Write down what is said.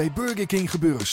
bij Burger King gebeuren.